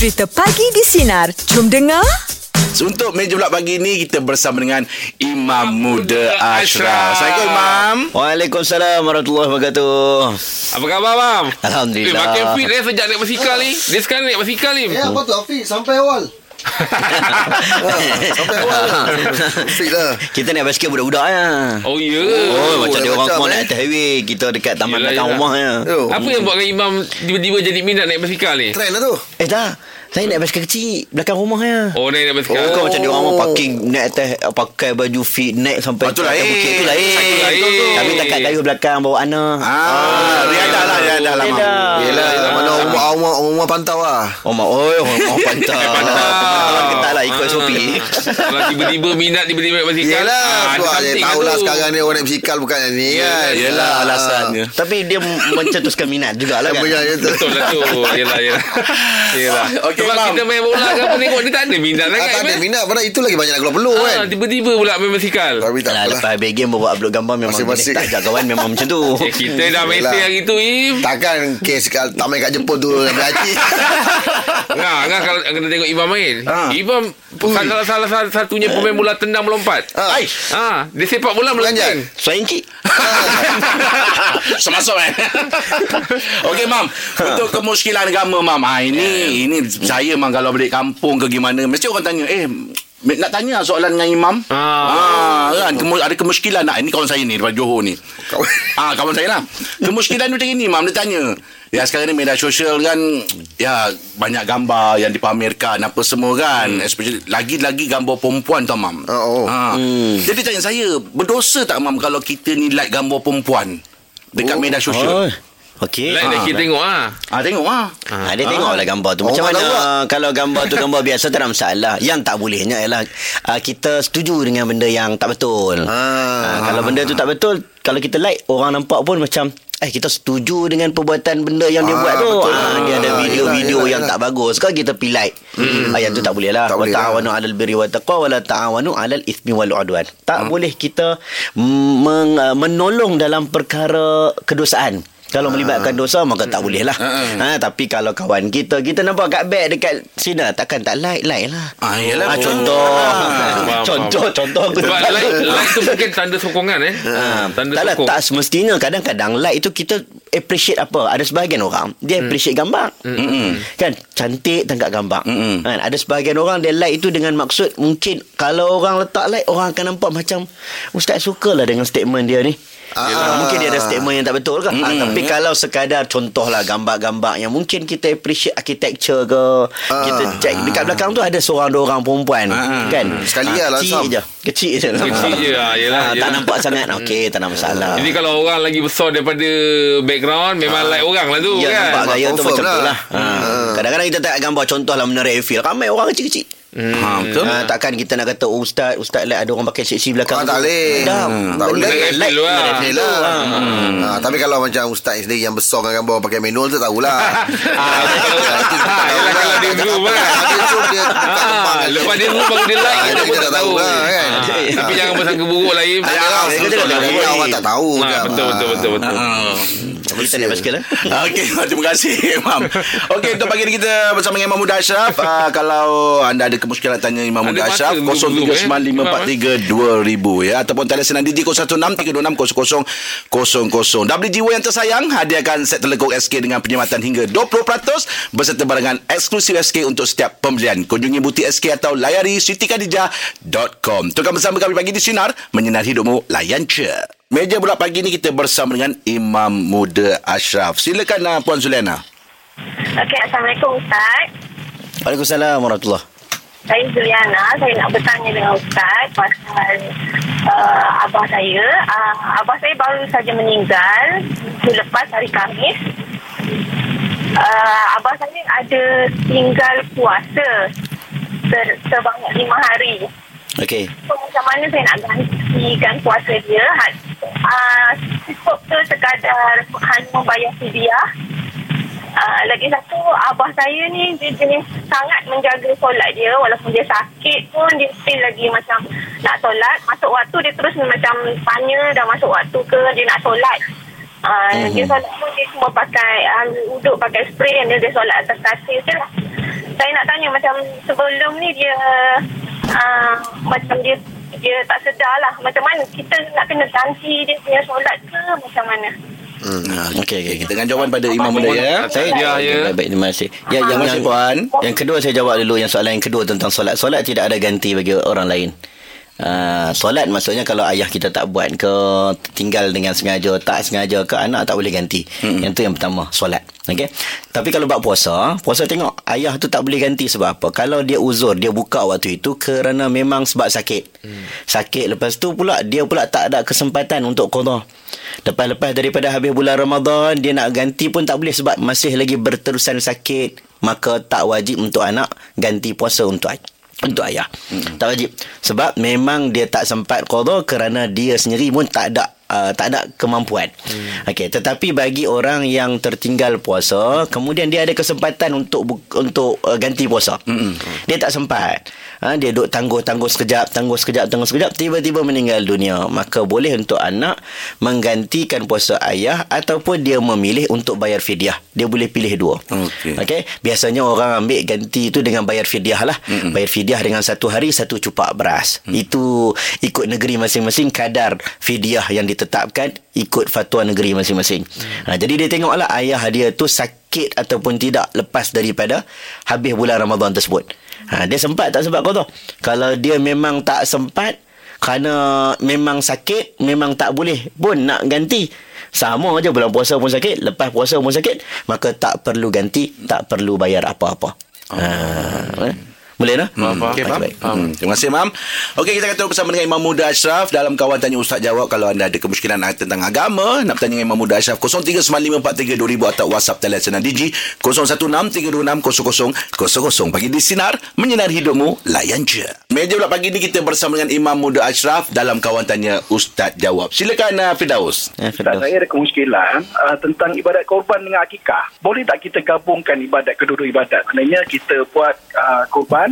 Cerita Pagi di Sinar. Jom dengar. Untuk meja pula pagi ni kita bersama dengan Imam Muda Ashraf. Assalamualaikum Imam. Waalaikumsalam warahmatullahi wabarakatuh. Apa khabar, Mam? Alhamdulillah. Eh, makin fit eh sejak naik basikal ni. Dia sekarang naik basikal ni. Ya, apa tu Afiq sampai awal. Sampai awal. Lah. Kita naik basikal budak-budak ya. Oh, ya. Oh, macam dah dia orang macam, semua eh. naik atas highway. Kita dekat taman Yelah, belakang yelah. rumah ya. Yo. Apa yang buatkan Imam tiba-tiba jadi minat naik basikal ni? Trend lah tu. Eh dah. Saya naik basikal kecil belakang rumah ya. Oh, naik naik basikal. Oh, kan macam dia orang Oh. parking naik atas uh, pakai baju fit naik sampai Oh, tu atas lain. bukit tu lain. Satu lain. Kami dekat kayu belakang bawa anak. Ah, riadah lah, riadah lah Mam. Riadah. Yelah, yelah. mana rumah rumah rumah pantau lah. Oh, mak. Oh, oh, oh pantau. Ketat lah ikut Ah. SOP. Kalau tiba-tiba minat tiba-tiba naik basikal. Yelah, ah, sebab dia something tahu lah sekarang ni orang naik basikal bukan yang ni kan. Yelah alasannya. Tapi dia mencetuskan minat jugalah kan. Kan? Betul lah tu. Yelah, yelah. Sebab kita main bola ke apa tengok dia tak ada minat Ah, sangat. tak ada minat Padahal itu lagi banyak nak keluar peluh kan. Ah, tiba-tiba pula main basikal. Tapi tak lepas habis game bawa upload gambar memang Masing-masing. tak ajak kawan memang macam tu. Eh, kita dah mesej hari tu, Im. Takkan kes kat- tak main kat Jepun tu haji Ngah, ngah kalau kena tengok Imam main. Ah. Imam salah, salah, salah satunya pemain bola tendang melompat. Aish. Ah, dia sepak bola Belanjat. melanjang. Suai cik. Semasuk eh. Okey Mam, untuk kemuskilan agama Mam. Ah ini ini saya Mam kalau balik kampung ke gimana mesti orang tanya, eh nak tanya soalan dengan imam. Ah. ah kan Kemu, ada kemuskilan nak ini kawan saya ni daripada Johor ni. Kawan. Ah kawan saya lah. Kemuskilan macam ini Mam dia tanya. Ya sekarang ni media sosial kan ya banyak gambar yang dipamerkan apa semua kan especially lagi-lagi gambar perempuan tau mam. Oh, oh. Ha. Jadi tanya saya berdosa tak mam kalau kita ni like gambar perempuan dekat Oh. media sosial? Okey. Lain dah kita tengok ah. Ah tengok ah. Ha, dia tengoklah gambar tu. Macam Orang mana tahu tak? kalau gambar tu gambar biasa tak ada masalah. Yang tak bolehnya ialah uh, kita setuju dengan benda yang tak betul. Ah. Ha, kalau benda tu tak betul, kalau kita like orang nampak pun macam eh kita setuju dengan perbuatan benda yang dia Ah, buat tu. betul. Ha, dia ada Ah, video-video yelah, yang yelah. tak bagus. Kan kita pi like. Hmm. yang tu tak boleh lah. Tak Wa boleh lah. ta'awanu 'alal birri wa taqwa wa la ta'awanu 'alal ithmi wal 'udwan. Tak boleh kita meng, uh, menolong dalam perkara kedosaan. Kalau melibatkan dosa maka tak boleh lah. Ha, tapi kalau kawan kita kita nampak kat beg dekat sini takkan tak like like lah. Ah, yelah, Ah, betul. contoh. faham, contoh contoh aku Sebab like, like tu mungkin tanda sokongan eh. Ha, tanda tak lah, sokong. tak semestinya kadang-kadang like itu kita appreciate apa ada sebahagian orang dia appreciate gambar kan cantik tangkap gambar Mm-mm. kan ada sebahagian orang dia like itu dengan maksud mungkin kalau orang letak like orang akan nampak macam ustaz sukalah dengan statement dia ni Ah. Mungkin dia ada statement yang tak betul ke? Ah, Tapi kalau sekadar Contohlah gambar-gambar Yang mungkin kita appreciate Architecture ke Kita cek Dekat belakang tu ada seorang dua orang perempuan Ah. Kan? Sekali lah, Kecil je Kecil je. Kecil je, ah, yelah, Ah, Tak yelah. nampak sangat. Okey tak ada masalah. Jadi kalau orang lagi besar daripada background memang like orang lah tu Ya kan. nampak gaya tu macam tu lah. lah. Ha. Kadang-kadang kita tak gambar Contoh lah Menara Eiffel Ramai orang kecil-kecil Ha, betul. ha, Takkan kita nak kata Oh ustaz Ustaz like ada orang pakai seksi belakang Ah, tak boleh. Dah Hmm, tak boleh. Eiffel lah. Eiffel lah. tu, ha. Ha, tapi kalau macam ustaz sendiri yang besar dengan gambar pakai manual tu tahulah. Ah, tak lah. kalau dia zoom kan. Dia zoom dia buka kembang Ah, kan. lepas dia zoom baru dia like kita pun tak tak tahu. lah, kan. Tapi jangan bersangka buruk lah. Ah, lah. tak boleh. orang tak tahu. Ah, kan. betul betul betul betul. Kita naik basikal lah Okey, terima kasih Imam. Okey, untuk pagi ni kita bersama dengan Imam Muda Ashraf. Uh, kalau anda ada kemuskilan tanya Imam Muda Ashraf belum- belum, eh? 0395432000 ya ataupun teleson Didi 0163260000. WGW yang tersayang hadiahkan set telekung SK dengan penyematan hingga 20% beserta barangan eksklusif SK untuk setiap pembelian. Kunjungi butik SK atau layari sitikadijah.com. Tukar bersama kami pagi di Sinar menyinar hidupmu layan je. Meja pula pagi ni kita bersama dengan Imam Muda Ashraf. Silakan uh, Puan Zuliana. Okey, Assalamualaikum Ustaz. Waalaikumsalam warahmatullahi Saya Juliana. Saya nak bertanya dengan Ustaz pasal uh, abah saya. Uh, abah saya baru saja meninggal minggu lepas hari Khamis. Uh, abah saya ada tinggal puasa ser- sebanyak lima hari. Okey So, macam mana saya nak gantikan puasa dia? Uh, cukup ke sekadar hanya membayar fidyah? Uh, lagi satu, abah saya ni dia jenis sangat menjaga solat dia walaupun dia sakit pun dia still lagi macam nak solat. Masuk waktu dia terus macam tanya dah masuk waktu ke dia nak solat. Uh, mm-hmm. Dia solat pun dia cuma pakai uh, uduk pakai spray dan dia, dia solat atas katil je lah. saya nak tanya macam sebelum ni dia uh, macam dia dia tak sedar lah macam mana kita nak kena ganti dia punya solat ke macam mana Okey okey. okey. Dengan jawapan pada Imam Muda ya. Saya Ya, ya. Baik, baik, terima kasih. Ya, yang, yang, yang kedua saya jawab dulu yang soalan yang kedua tentang solat. Solat tidak ada ganti bagi orang lain. Uh, solat maksudnya kalau ayah kita tak buat ke tinggal dengan sengaja tak sengaja ke anak tak boleh ganti. Hmm. yang tu yang pertama solat. Okey? Tapi kalau buat puasa puasa tengok ayah tu tak boleh ganti sebab apa? Kalau dia uzur dia buka waktu itu kerana memang sebab sakit. Hmm. sakit. Lepas tu pula dia pula tak ada kesempatan untuk qada lepas-lepas daripada habis bulan Ramadan dia nak ganti pun tak boleh sebab masih lagi berterusan sakit. Maka tak wajib untuk anak ganti puasa untuk ayah untuk ayah. Hmm. Tak wajib. Sebab memang dia tak sempat qada kerana dia sendiri pun tak ada uh, tak ada kemampuan. Hmm. Okey, tetapi bagi orang yang tertinggal puasa, kemudian dia ada kesempatan untuk untuk uh, ganti puasa. Hmm. Dia tak sempat. Ha, dia duduk tangguh-tangguh sekejap, tangguh sekejap, tangguh sekejap, tiba-tiba meninggal dunia. Maka boleh untuk anak menggantikan puasa ayah ataupun dia memilih untuk bayar fidyah. Dia boleh pilih dua. Okey. Okey, biasanya orang ambil ganti itu dengan bayar fidyah lah. Mm-mm. Bayar fidyah dengan satu hari satu cupak beras. Mm. Itu ikut negeri masing-masing kadar fidyah yang ditetapkan ikut fatwa negeri masing-masing. Mm. Ha, jadi dia tengoklah ayah dia tu sakit ataupun tidak lepas daripada habis bulan Ramadan tersebut. Ha, dia sempat tak sempat kau tahu. Kalau dia memang tak sempat kerana memang sakit, memang tak boleh pun nak ganti. Sama aja bulan puasa pun sakit, lepas puasa pun sakit, maka tak perlu ganti, tak perlu bayar apa-apa. Ha, eh? Boleh dah? Faham. Okey, Okey, faham? baik. Hmm. Terima kasih, Mam. Okey, kita akan terus bersama dengan Imam Muda Ashraf dalam kawan tanya Ustaz jawab kalau anda ada kemusykilan tentang agama, nak bertanya dengan Imam Muda Ashraf 0395432000 atau WhatsApp Teleson Digi 0163260000. Pagi di Sinar, menyinar hidupmu, layan je. Meja pula pagi ni kita bersama dengan Imam Muda Ashraf dalam kawan tanya Ustaz jawab. Silakan uh, Firdaus. Eh, Ustaz, Firdaus. saya ada kemusykilan uh, tentang ibadat korban dengan akikah. Boleh tak kita gabungkan ibadat kedua-dua ibadat? Maknanya kita buat uh, korban,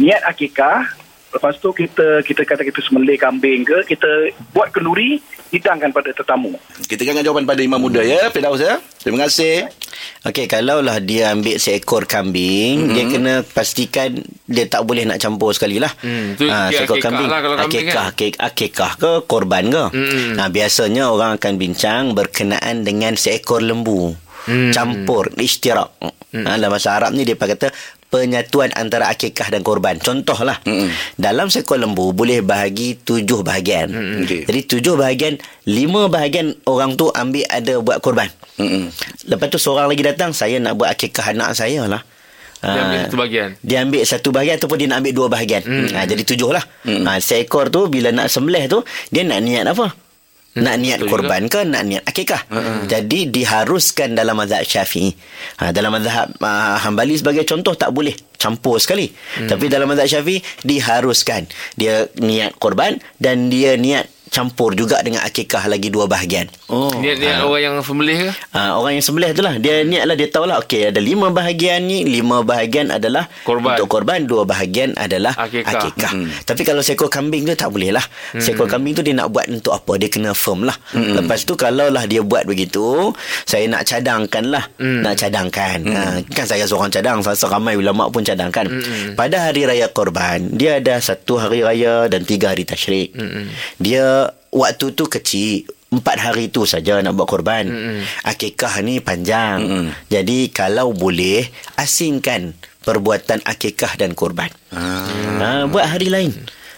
niat akikah, lepas tu kita kita kata kita sembelih kambing ke, kita buat kenduri, hidangkan pada tetamu. Kita akan jawapan pada Imam Muda ya, Firdaus ya. Terima kasih. Okey, kalaulah dia ambil seekor kambing, mm-hmm. dia kena pastikan dia tak boleh nak campur sekali lah. Hmm, tu kira akikah lah kalau kambing akikah, kan? akikah, akikah ke korban ke. Mm. Nah, biasanya orang akan bincang berkenaan dengan seekor lembu. Mm. Campur, istirak. Mm. Ha, dalam bahasa Arab ni dia kata penyatuan antara akikah dan korban. Contohlah, Mm-mm. dalam seekor lembu boleh bahagi tujuh bahagian. Okey. Jadi tujuh bahagian, lima bahagian orang tu ambil ada buat korban. Mm-mm. Lepas tu seorang lagi datang Saya nak buat akikah anak saya lah Dia ambil Ah, satu bahagian. Dia ambil satu bahagian Ataupun dia nak ambil dua bahagian hmm. ha, Jadi tujuh lah Hmm. ha, Seekor tu Bila nak sembelih tu Dia nak niat apa? Nak niat betul korban ke Nak niat akikah Jadi diharuskan dalam mazhab syafi'i. Ha, Dalam mazhab uh, hambali sebagai contoh Tak boleh. Campur sekali. Tapi dalam mazhab syafi'i Diharuskan. Dia niat korban Dan dia niat campur juga dengan akikah lagi dua bahagian. Oh. Niat niat orang yang sembelih ke? Ha, orang yang sembelih tu lah. Dia niat lah Dia tahu lah Okey ada lima bahagian ni. Lima bahagian adalah Korban. Untuk korban. Dua bahagian adalah Akikah. Akikah. Hmm. Tapi kalau seekor kambing tu Tak boleh lah. Seekor kambing tu Dia nak buat untuk apa? Dia kena firm lah. Lepas tu Kalau lah dia buat begitu Saya nak cadangkan lah. Nak cadangkan. Ha, Kan saya seorang cadang Saya ramai ulama' pun cadangkan. Pada hari raya korban Dia ada satu hari raya Dan tiga hari tasyrik. Dia Waktu tu kecil Empat hari tu saja nak buat korban. Mm-mm. Akikah ni panjang. Mm-mm. Jadi kalau boleh asingkan perbuatan akikah dan korban. Ah. Ha, buat hari lain.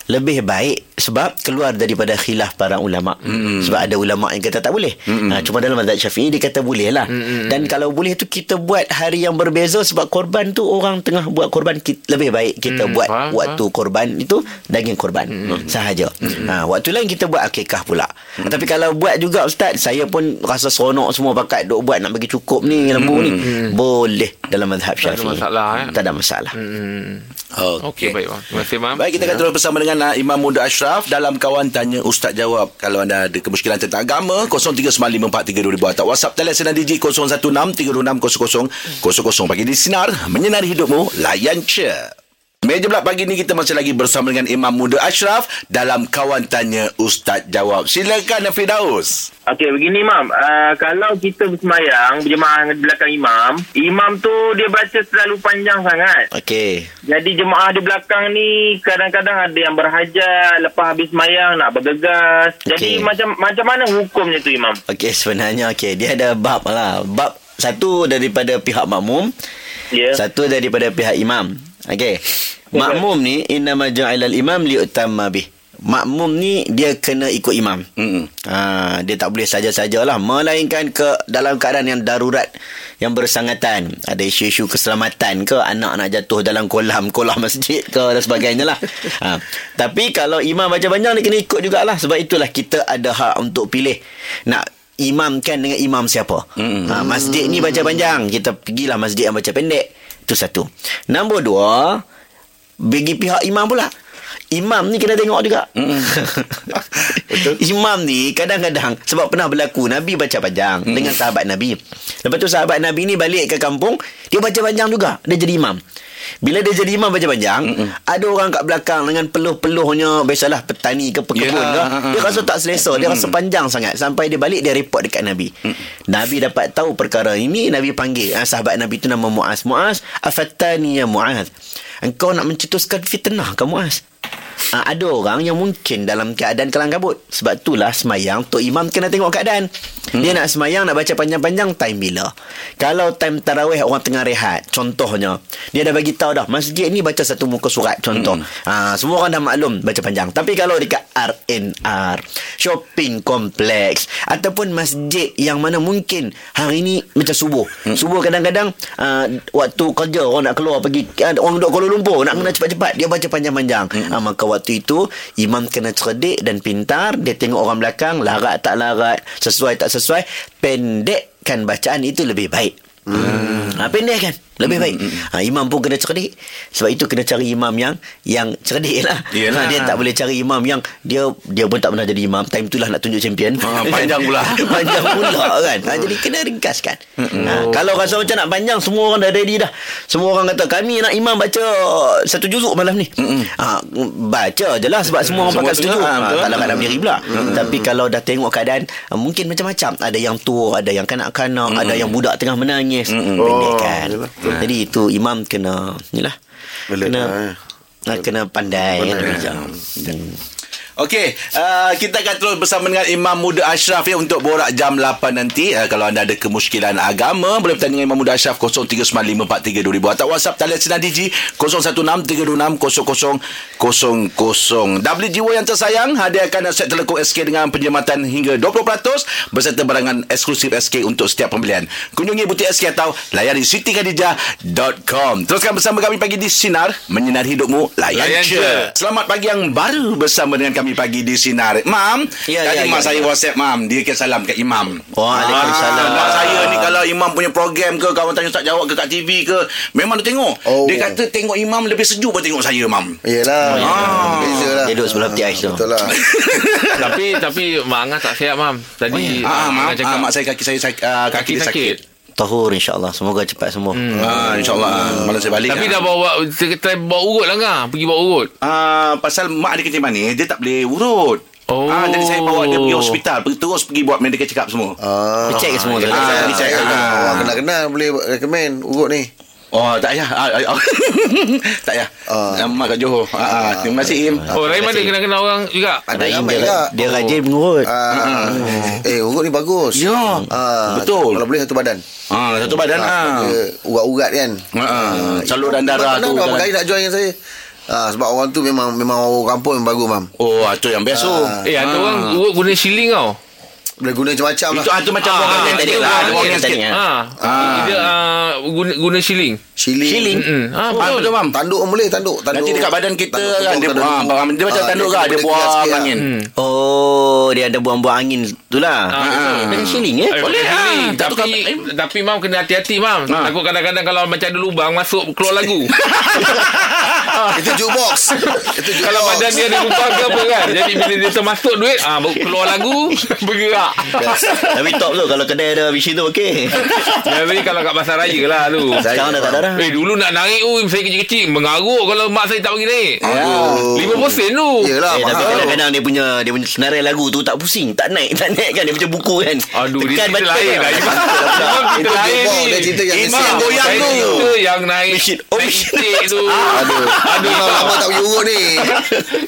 Lebih baik sebab keluar daripada khilaf para ulama. Mm-mm. Sebab ada ulama yang kata tak boleh. Ha, cuma dalam mazhab Syafi'i dia kata boleh lah. Mm-mm. Dan kalau boleh tu kita buat hari yang berbeza sebab korban tu orang tengah buat korban lebih baik kita Mm, buat faham, waktu korban itu daging korban mm. sahaja. Mm. Ha, waktu lain kita buat akikah pula. Mm. Tapi kalau buat juga ustaz, saya pun rasa seronok semua pakat duk buat nak bagi cukup ni lembu ni. Boleh dalam mazhab Tak ada Syafi'i. masalah, eh? Tak ada masalah. Hmm. Okey. Okey, baik bang. Terima kasih, Mam. Baik, kita akan terus bersama dengan uh, Imam Muda Ashraf dalam kawan tanya Ustaz jawab. Kalau anda ada kemusykilan tentang agama, 0395432000 atau WhatsApp Teleson Digi 0163260000. Pagi di Sinar, menyinari hidupmu, layan je. Meja Bulat pagi ni kita masih lagi bersama dengan Imam Muda Ashraf dalam Kawan Tanya Ustaz Jawab. Silakan Fidaus. Okey, begini Imam. Uh, kalau kita bersemayang, berjemaah di belakang Imam, Imam tu dia baca terlalu panjang sangat. Okey. Jadi jemaah di belakang ni kadang-kadang ada yang berhajat lepas habis semayang nak bergegas. Jadi Okey. macam macam mana hukumnya tu Imam? Okey, sebenarnya okey, dia ada bab lah. Bab satu daripada pihak makmum, Ya. satu daripada pihak imam. Okey. Makmum ni innama ja'alal imam liutamma bih. Makmum ni dia kena ikut imam. Mm-mm. Ha, dia tak boleh saja-sajalah melainkan ke dalam keadaan yang darurat yang bersangatan ada isu-isu keselamatan ke anak nak jatuh dalam kolam kolam masjid ke dan sebagainya lah ha. tapi kalau imam baca panjang dia kena ikut jugalah sebab itulah kita ada hak untuk pilih nak imamkan dengan imam siapa Mm-mm. ha, masjid ni baca panjang kita pergilah masjid yang baca pendek itu satu. Nombor dua bagi pihak imam pula Imam ni kena tengok juga. Betul. Imam ni kadang-kadang sebab pernah berlaku Nabi baca panjang mm. dengan sahabat Nabi. Lepas tu sahabat Nabi ni balik ke kampung, dia baca panjang juga. Dia jadi imam. Bila dia jadi imam baca panjang, Mm-mm. ada orang kat belakang dengan peluh-peluhnya biasalah petani ke pekebun Yelah, ke. ha, ha, Dia ha. rasa tak selesa, dia rasa panjang sangat sampai dia balik dia report dekat Nabi. Nabi dapat tahu perkara ini, Nabi panggil ah, sahabat Nabi tu nama Muaz. Muaz, afatani ya Muaz. Engkau nak mencetuskan fitnah ke Muaz? Uh, ada orang yang mungkin dalam keadaan kelang kabut. Sebab itulah semayang Tok Imam kena tengok keadaan. Hmm. Dia nak semayang nak baca panjang-panjang time bila. Kalau time tarawih orang tengah rehat, contohnya, dia dah bagi tahu dah masjid ni baca satu muka surat contoh. Hmm. Uh, semua orang dah maklum baca panjang. Tapi kalau dekat RNR, shopping kompleks ataupun masjid yang mana mungkin hari ni macam subuh. Hmm. Subuh kadang-kadang uh, waktu kerja orang nak keluar pergi uh, orang duduk Kuala Lumpur nak kena cepat-cepat dia baca panjang-panjang. Hmm. Uh, maka waktu itu imam kena cerdik dan pintar dia tengok orang belakang larat tak larat sesuai tak sesuai pendekkan bacaan itu lebih baik hmm. ha, pendek kan lebih baik. Ha, imam pun kena cerdik. Sebab itu kena cari imam yang yang cerdik lah Yelah. ha, dia tak boleh cari imam yang dia dia pun tak pernah jadi imam. Time itulah nak tunjuk champion. Ha, panjang pula. panjang pula kan. Ha, jadi kena ringkaskan. Ha, kalau rasa macam nak panjang semua orang dah ready dah. Semua orang kata kami nak imam baca satu juzuk malam ni. Ha, baca je lah sebab semua orang Semua pakai setuju. setuju Ha, tak nak dalam diri pula. Tapi kalau dah tengok keadaan mungkin macam-macam. Ada yang tua ada yang kanak-kanak ada yang budak tengah menangis. Pendekkan. Oh, jadi itu imam kena ni lah Boleh kena eh. ha, kena pandai, Pandai. kan, Hmm. Okey, uh, kita akan terus bersama dengan Imam Muda Ashraf ya untuk borak jam 8 nanti. Uh, kalau anda ada kemusykilan agama, boleh bertanya dengan Imam Muda Ashraf 0395432000 atau WhatsApp talian sinar Digi 0163260000. Double jiwa yang tersayang, hadiahkan set telekung SK dengan penjematan hingga 20% beserta barangan eksklusif SK untuk setiap pembelian. Kunjungi butik SK atau layari sitikadijah.com. Teruskan bersama kami pagi di Sinar, menyinar hidupmu, layan, Layan je. Selamat pagi yang baru bersama dengan kami pagi di Sinar. Mam, Ya, tadi ya, mak ya, saya ya. WhatsApp Mam, dia ke salam kat Imam. Waalaikumsalam. Ah, mak saya ni kalau Imam punya program ke kawan tanya Ustaz jawab ke kat TV ke, memang dia tengok. Oh. Dia kata tengok Imam lebih sejuk daripada tengok saya, Mam. Yelah Ah. Beza lah Dia duduk sebelah peti ais tu. Betul lah tapi tapi mak Angah tak sihat mam. Tadi Ah, mak, ah, mak saya kaki saya ah, kaki, kaki sakit. sakit. Tahur insyaAllah Semoga cepat sembuh hmm. Ah, InsyaAllah ah, malam saya balik. Tapi ah. dah bawa try bawa urut lah Angah. Pergi bawa urut. Ah, pasal mak ada kencing manis, dia tak boleh urut. Oh. Ah, jadi saya bawa dia pergi hospital, pergi terus pergi buat medical check up semua. Ah, Dia check ke semua tu Ah, dia check. Ah. Orang kenal-kenal boleh recommend urut ni Oh, tak payah. Ah, ah, ah. tak payah. Ah. Ah. Mak kat Johor. Ah, ah. Terima kasih, Im. Oh, Rahim ada kenal-kenal orang juga. Ada ramai dia, dia rajin mengurut Ah, Eh urut ni bagus Ya, Ah, betul. Kalau boleh satu badan Ah, satu badan ah. Dia Urat-urat kan Ah, ah. Saluran darah tu. Berapa kan. kali nak join dengan saya Ah, sebab orang tu memang memang orang kampung yang bagus mam. Oh, itu yang best tu. Ah. Eh, ada orang urut guna shilling tau. Boleh guna macam-macam lah. Itu ah, tu macam Ah, buang ah, angin tadi lah, ada Buang angin yang tadi, sikit. ah. Ha. Ah. Dia uh, guna guna shilling. Shilling. Shilling. Hmm. Ha, Ah, betul. betul, Mam. Tanduk pun boleh tanduk, tanduk. Nanti dekat badan kita tanduk kan, dia tanduk buang- tubuh. dia macam Ah, tanduk kan, dia buang sikit lah. angin. Hmm. Oh Dia ada buang-buang angin tu lah Ah, Dengan shilling eh Eh, Boleh, ah. Tapi tapi mam kena hati-hati mam. Ah. Takut kadang-kadang kalau macam ada lubang masuk keluar lagu. Itu jukebox. Itu jukebox. Kalau badan dia ada lubang ke apa kan Jadi bila dia termasuk duit ah, baru Keluar lagu Bergerak Tapi top tu Kalau kedai ada Wishi tu okey. Jadi kalau kat pasar raya lah tu. Sekarang dah tak ada dah. Eh dulu nak naik tu Saya kecil-kecil Mengaruk kalau mak saya tak bagi naik. Aduh. 50 sen tu. Yelah, Eh, tapi kadang-kadang dia punya dia punya senarai lagu tu tak pusing, tak naik, tak naik kan dia macam buku kan. Aduh dia Tekan cerita button. lain lah Itu lain Dia cerita yang Imam kesian dia goyang Saya tu. cerita yang naik Machine. Oh, Naik titik tu Aduh. Aduh Imam lama tak pergi urut ni.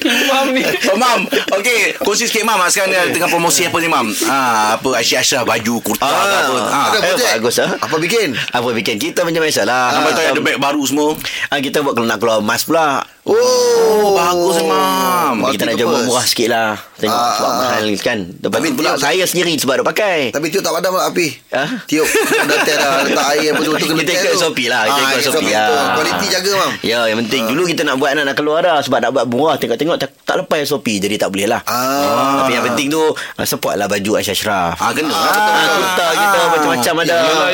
Imam ni Oh, Mam. Okey, kongsi sikit Mam. Sekarang ni tengah promosi apa ni Mam? Ha, apa Aisyah Aisyah baju kurta Ah, ke apa. Ha. Ada Eh, bagus, ah. Apa bikin? Apa bikin kita macam biasalah. Sampai tahu ada beg baru semua. Ah, kita buat kalau nak keluar emas pula. Oh, bagus, Mam. kita nak jual purpose. murah sikit lah. Tengok Ah, sebab ah, mahal kan. Tapi pula tiup- saya sendiri sebab ada pakai. Tapi tiup tak padam tak api. Ha? Tiup dah dah letak air apa tu tu kena Kita test ikut. SOP lah, kita Ah, ikut SOP lah. Kualiti jaga mam. Ya, yang penting dulu kita nak buat anak nak keluar dah sebab nak buat murah tengok-tengok tak, tak lepas SOP jadi tak boleh lah. Ah. Tapi yang penting tu ah, support lah baju Aisyah Ashraf. Ah, kena. Ah, kurta kita macam-macam ada. Ah,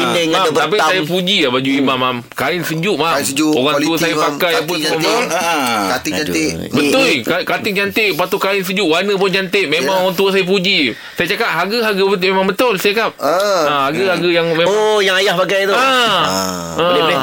Mam, ada Tapi bertam. saya puji lah baju imam mam. Kain sejuk mam. Kain sejuk, Orang tua kualiti, saya pakai apa semua cantik. Ha. Kating Aduh. cantik. Ni- Betul Kating cantik Lepas tu kain sejuk Warna pun cantik Memang Ya. orang tua saya puji Saya cakap harga-harga betul Memang betul Saya cakap Ah. ha, Harga-harga yang memang Oh, yang ayah pakai tu. Ah. Ah. Boleh, Ah. boleh.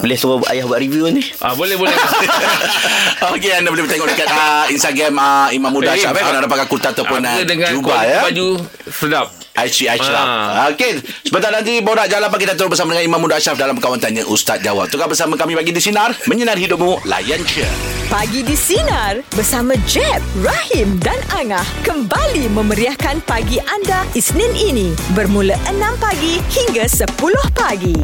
Boleh suruh ayah buat review ni. ah, Boleh boleh Okey, anda boleh tengok dekat uh, Instagram uh, Imam Muda Eh, eh, ah, kalau ada pakai kurta ataupun jubah kualiti ya. baju Sedap Aisyah. Ah. Okey, sebentar nanti Borak Jalan Pagi kita terus bersama dengan Imam Muda Ashraf dalam kawan tanya Ustaz Jawab. Tukar bersama kami bagi di sinar, menyinar hidupmu, layan je. Pagi di Sinar bersama Jeb, Rahim dan Angah kembali memeriahkan pagi anda Isnin ini bermula 6 pagi hingga 10 pagi.